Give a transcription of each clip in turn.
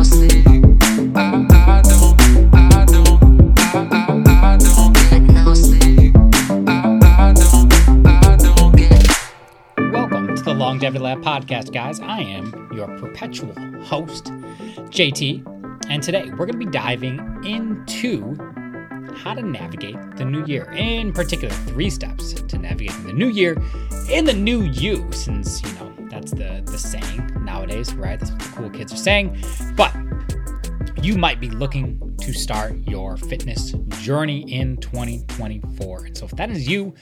Welcome to the Longevity Lab podcast, guys. I am your perpetual host, JT, and today we're going to be diving into how to navigate the new year. In particular, three steps to navigating the new year and the new you, since, you know, that's the, the saying nowadays, right? That's what the kids are saying. But you might be looking to start your fitness journey in 2024. And so if that is you,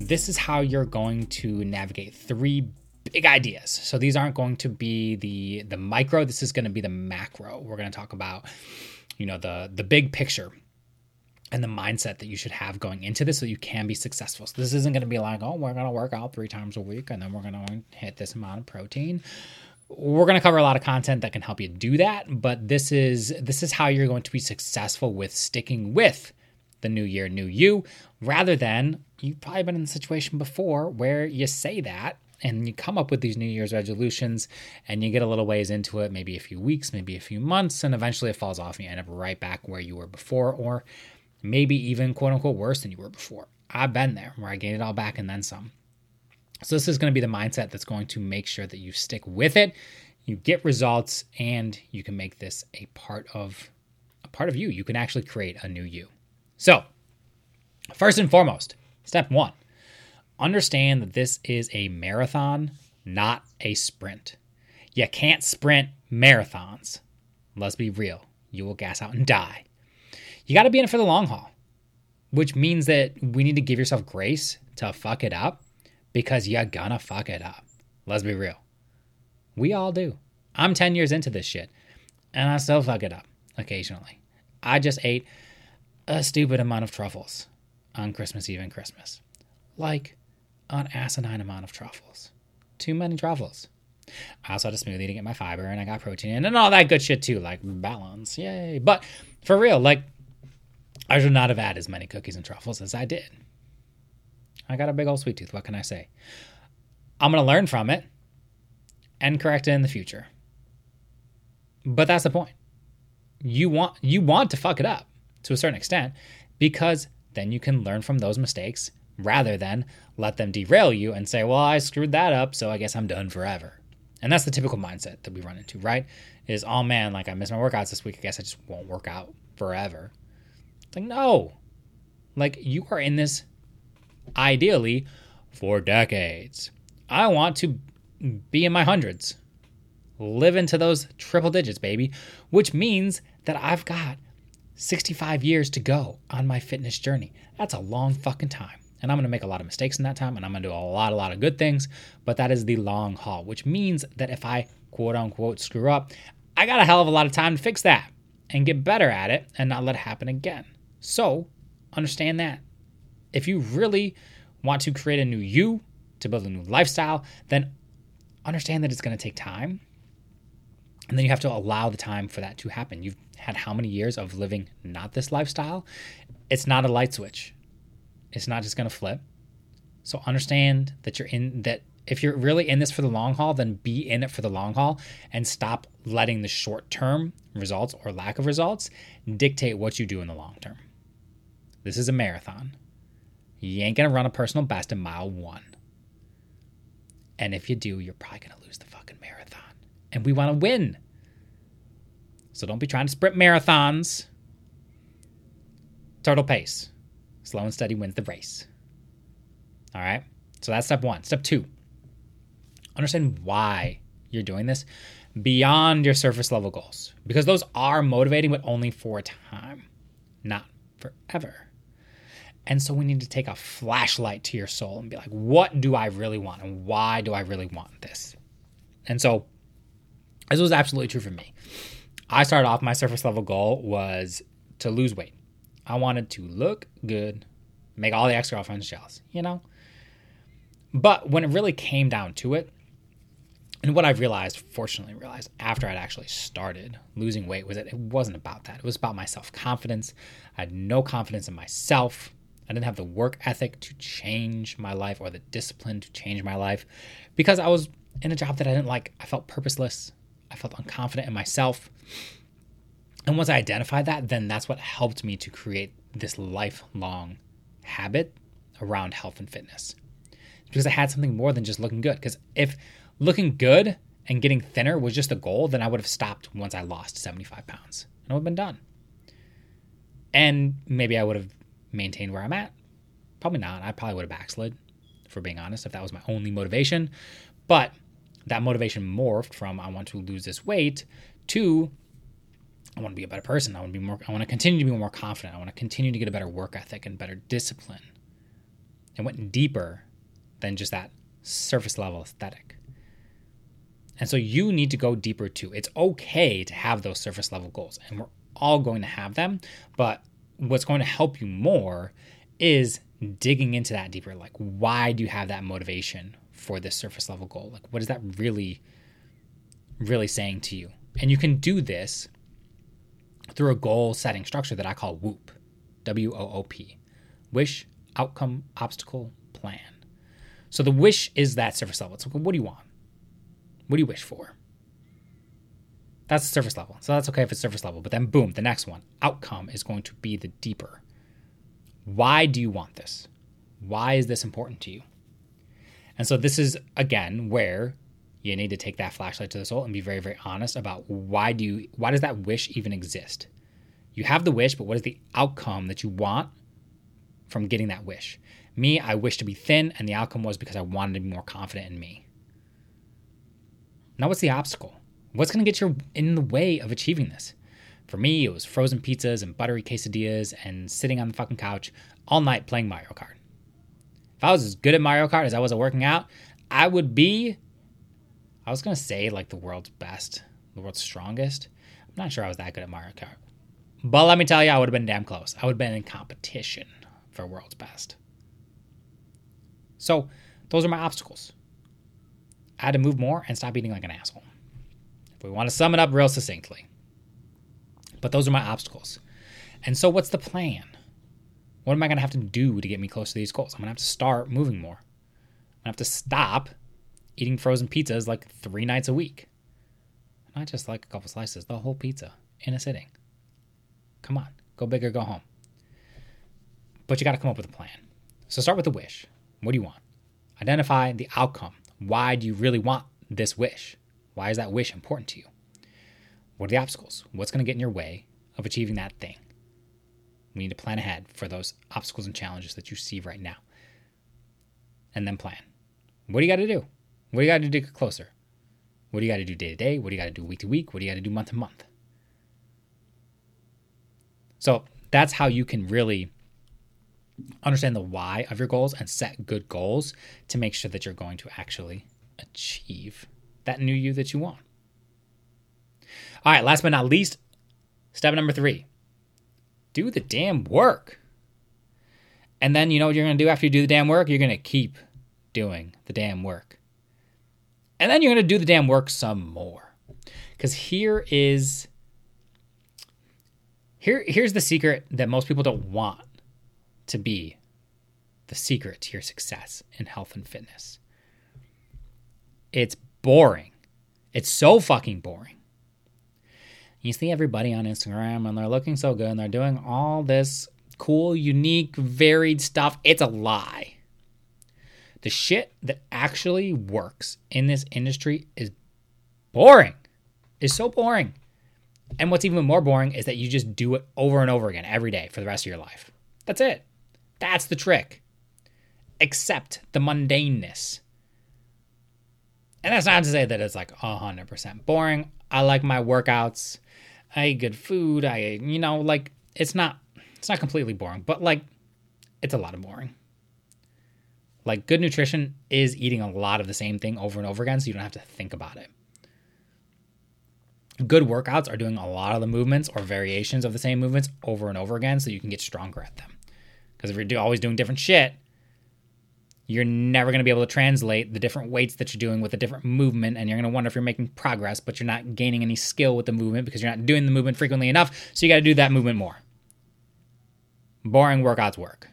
this is how you're going to navigate three big ideas. So these aren't going to be the the micro, this is going to be the macro. We're going to talk about you know the the big picture and the mindset that you should have going into this so you can be successful. So this isn't going to be like, "Oh, we're going to work out 3 times a week and then we're going to hit this amount of protein." We're going to cover a lot of content that can help you do that, but this is this is how you're going to be successful with sticking with the new year, new you, rather than you've probably been in the situation before where you say that and you come up with these New Year's resolutions and you get a little ways into it, maybe a few weeks, maybe a few months, and eventually it falls off and you end up right back where you were before, or maybe even quote unquote worse than you were before. I've been there where I gained it all back and then some. So this is going to be the mindset that's going to make sure that you stick with it, you get results, and you can make this a part of a part of you. You can actually create a new you. So, first and foremost, step one understand that this is a marathon, not a sprint. You can't sprint marathons. Let's be real. You will gas out and die. You got to be in it for the long haul, which means that we need to give yourself grace to fuck it up because you're gonna fuck it up. Let's be real. We all do. I'm 10 years into this shit and I still fuck it up occasionally. I just ate a stupid amount of truffles on Christmas Eve and Christmas. Like an asinine amount of truffles. Too many truffles. I also had a smoothie to get my fiber and I got protein in and all that good shit too, like balance. Yay. But for real, like, I should not have had as many cookies and truffles as I did. I got a big old sweet tooth. What can I say? I'm going to learn from it and correct it in the future. But that's the point. You want you want to fuck it up to a certain extent because then you can learn from those mistakes rather than let them derail you and say, "Well, I screwed that up, so I guess I'm done forever." And that's the typical mindset that we run into, right? Is, "Oh man, like I missed my workouts this week. I guess I just won't work out forever." It's like, "No. Like you are in this ideally for decades. I want to be in my hundreds, live into those triple digits, baby, which means that I've got 65 years to go on my fitness journey. That's a long fucking time. And I'm to make a lot of mistakes in that time and I'm to do a lot, a lot of good things, but that is the long haul, which means that if I quote unquote screw up, I got a hell of a lot of time to fix that and get better at it and not let it happen again. So understand that. If you really want to create a new you, to build a new lifestyle, then understand that it's going to take time. And then you have to allow the time for that to happen. You've had how many years of living not this lifestyle? It's not a light switch. It's not just going to flip. So understand that you're in that if you're really in this for the long haul, then be in it for the long haul and stop letting the short term results or lack of results dictate what you do in the long term. This is a marathon. You ain't gonna run a personal best in mile one. And if you do, you're probably gonna lose the fucking marathon. And we wanna win. So don't be trying to sprint marathons. Turtle pace. Slow and steady wins the race. All right? So that's step one. Step two understand why you're doing this beyond your surface level goals because those are motivating, but only for a time, not forever. And so we need to take a flashlight to your soul and be like, what do I really want? And why do I really want this? And so this was absolutely true for me. I started off my surface level goal was to lose weight. I wanted to look good, make all the ex girlfriends jealous, you know? But when it really came down to it, and what I've realized, fortunately realized after I'd actually started losing weight was that it wasn't about that. It was about my self confidence. I had no confidence in myself. I didn't have the work ethic to change my life or the discipline to change my life because I was in a job that I didn't like. I felt purposeless. I felt unconfident in myself. And once I identified that, then that's what helped me to create this lifelong habit around health and fitness. Because I had something more than just looking good. Because if looking good and getting thinner was just the goal, then I would have stopped once I lost 75 pounds and I would have been done. And maybe I would have maintained where I'm at. Probably not. I probably would have backslid, for being honest, if that was my only motivation. But that motivation morphed from I want to lose this weight to I want to be a better person. I want to be more I want to continue to be more confident. I want to continue to get a better work ethic and better discipline. It went deeper than just that surface level aesthetic. And so you need to go deeper too. It's okay to have those surface level goals, and we're all going to have them. But what's going to help you more is digging into that deeper. Like, why do you have that motivation for this surface level goal? Like, what is that really, really saying to you? And you can do this through a goal setting structure that I call WOOP, W O O P, wish, outcome, obstacle, plan. So the wish is that surface level. Like, what do you want? What do you wish for? That's the surface level. So that's okay if it's surface level. But then, boom, the next one, outcome is going to be the deeper. Why do you want this? Why is this important to you? And so, this is again where you need to take that flashlight to the soul and be very, very honest about why do you, why does that wish even exist? You have the wish, but what is the outcome that you want from getting that wish? Me, I wish to be thin, and the outcome was because I wanted to be more confident in me. Now, what's the obstacle? What's going to get you in the way of achieving this? For me, it was frozen pizzas and buttery quesadillas and sitting on the fucking couch all night playing Mario Kart. If I was as good at Mario Kart as I was at working out, I would be, I was going to say like the world's best, the world's strongest. I'm not sure I was that good at Mario Kart. But let me tell you, I would have been damn close. I would have been in competition for world's best. So, those are my obstacles. I had to move more and stop eating like an asshole. We want to sum it up real succinctly. But those are my obstacles. And so, what's the plan? What am I going to have to do to get me close to these goals? I'm going to have to start moving more. I'm going to have to stop eating frozen pizzas like three nights a week. Not just like a couple slices, the whole pizza in a sitting. Come on, go big or go home. But you got to come up with a plan. So, start with the wish. What do you want? Identify the outcome. Why do you really want this wish? Why is that wish important to you? What are the obstacles? What's going to get in your way of achieving that thing? We need to plan ahead for those obstacles and challenges that you see right now. And then plan. What do you got to do? What do you got to do to get closer? What do you got to do day to day? What do you got to do week to week? What do you got to do month to month? So that's how you can really understand the why of your goals and set good goals to make sure that you're going to actually achieve that new you that you want. All right, last but not least, step number three do the damn work. And then you know what you're going to do after you do the damn work? You're going to keep doing the damn work. And then you're going to do the damn work some more. Because here is here here's the secret that most people don't want to be the secret to your success in health and fitness. It's boring. It's so fucking boring. You see everybody on Instagram and they're looking so good and they're doing all this cool, unique, varied stuff. It's a lie. The shit that actually works in this industry is boring. It's so boring. And what's even more boring is that you just do it over and over again every day for the rest of your life. That's it. That's the trick. Accept the mundaneness. And that's not to say that it's like 100% boring. I like my workouts. I eat good food. I, you know, like it's not it's not completely boring, but like it's a lot of boring. Like good nutrition is eating a lot of the same thing over and over again so you don't have to think about it. Good workouts are doing a lot of the movements or variations of the same movements over and over again so you can get stronger at them. Because if you're always doing different shit, you're never going to be able to translate the different weights that you're doing with a different movement and you're going to wonder if you're making progress but you're not gaining any skill with the movement because you're not doing the movement frequently enough so you got to do that movement more boring workouts work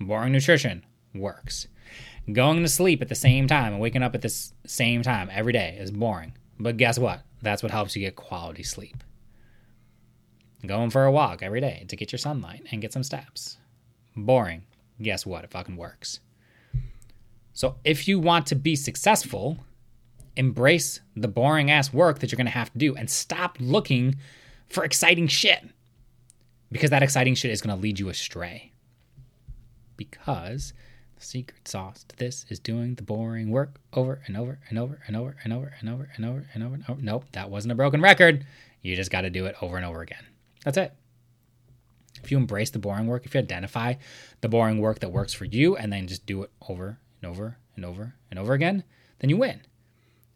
boring nutrition works going to sleep at the same time and waking up at the same time every day is boring But guess what? That's what helps you get quality sleep. Going for a walk every day to get your sunlight and get some steps. Boring. Guess what? It fucking works. So if you want to be successful, embrace the boring ass work that you're going to have to do and stop looking for exciting shit. Because that exciting shit is going to lead you astray. Because the secret sauce to this is doing the boring work over and over and over and over and over and over and over and over and over. Nope, that wasn't a broken record. You just got to do it over and over again. That's it. If you embrace the boring work, if you identify the boring work that works for you and then just do it over and over and over and over again, then you win.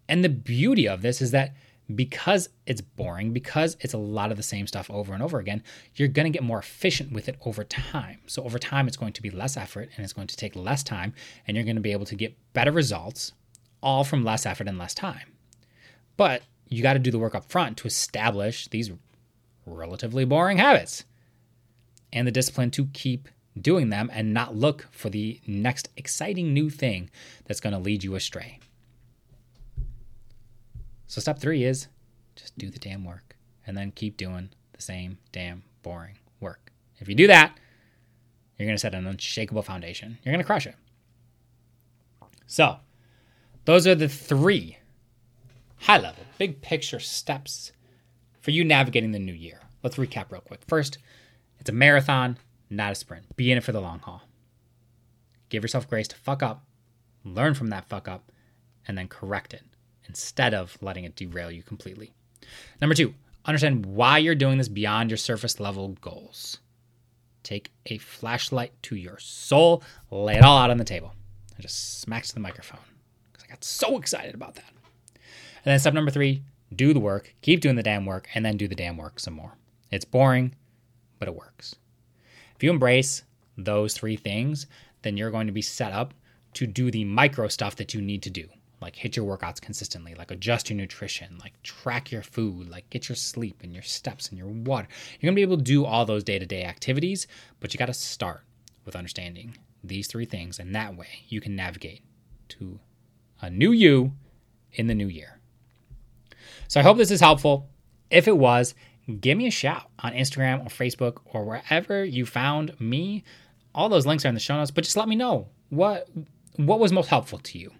And the beauty of this is that because it's boring, because it's a lot of the same stuff over and over again, you're going to get more efficient with it over time. So, over time, it's going to be less effort and it's going to take less time, and you're going to be able to get better results all from less effort and less time. But you got to do the work up front to establish these relatively boring habits and the discipline to keep doing them and not look for the next exciting new thing that's going to lead you astray. So, step three is just do the damn work and then keep doing the same damn boring work. If you do that, you're going to set an unshakable foundation. You're going to crush it. So, those are the three high level, big picture steps for you navigating the new year. Let's recap real quick. First, it's a marathon, not a sprint. Be in it for the long haul. Give yourself grace to fuck up, learn from that fuck up, and then correct it instead of letting it derail you completely. Number two, understand why you're doing this beyond your surface level goals. Take a flashlight to your soul, lay it all out on the table, and just smacks the microphone because I got so excited about that. And then step number three, do the work, keep doing the damn work, and then do the damn work some more. It's boring, but it works. If you embrace those three things, then you're going to be set up to do the micro stuff that you need to do, like hit your workouts consistently, like adjust your nutrition, like track your food, like get your sleep and your steps and your water. You're to be able to do all those day to day activities, but you got to start with understanding these three things. And that way you can navigate to a new you in the new year. So I hope this is helpful. If it was, give me a shout on Instagram or Facebook or wherever you found me. All those links are in the show notes, but just let me know what what was most helpful to you.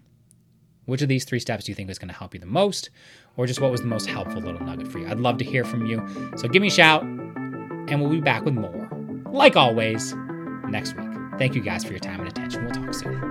Which of these three steps do you think is going to help you the most, or just what was the most helpful little nugget for you? I'd love to hear from you. So give me a shout, and we'll be back with more, like always, next week. Thank you guys for your time and attention. We'll talk soon.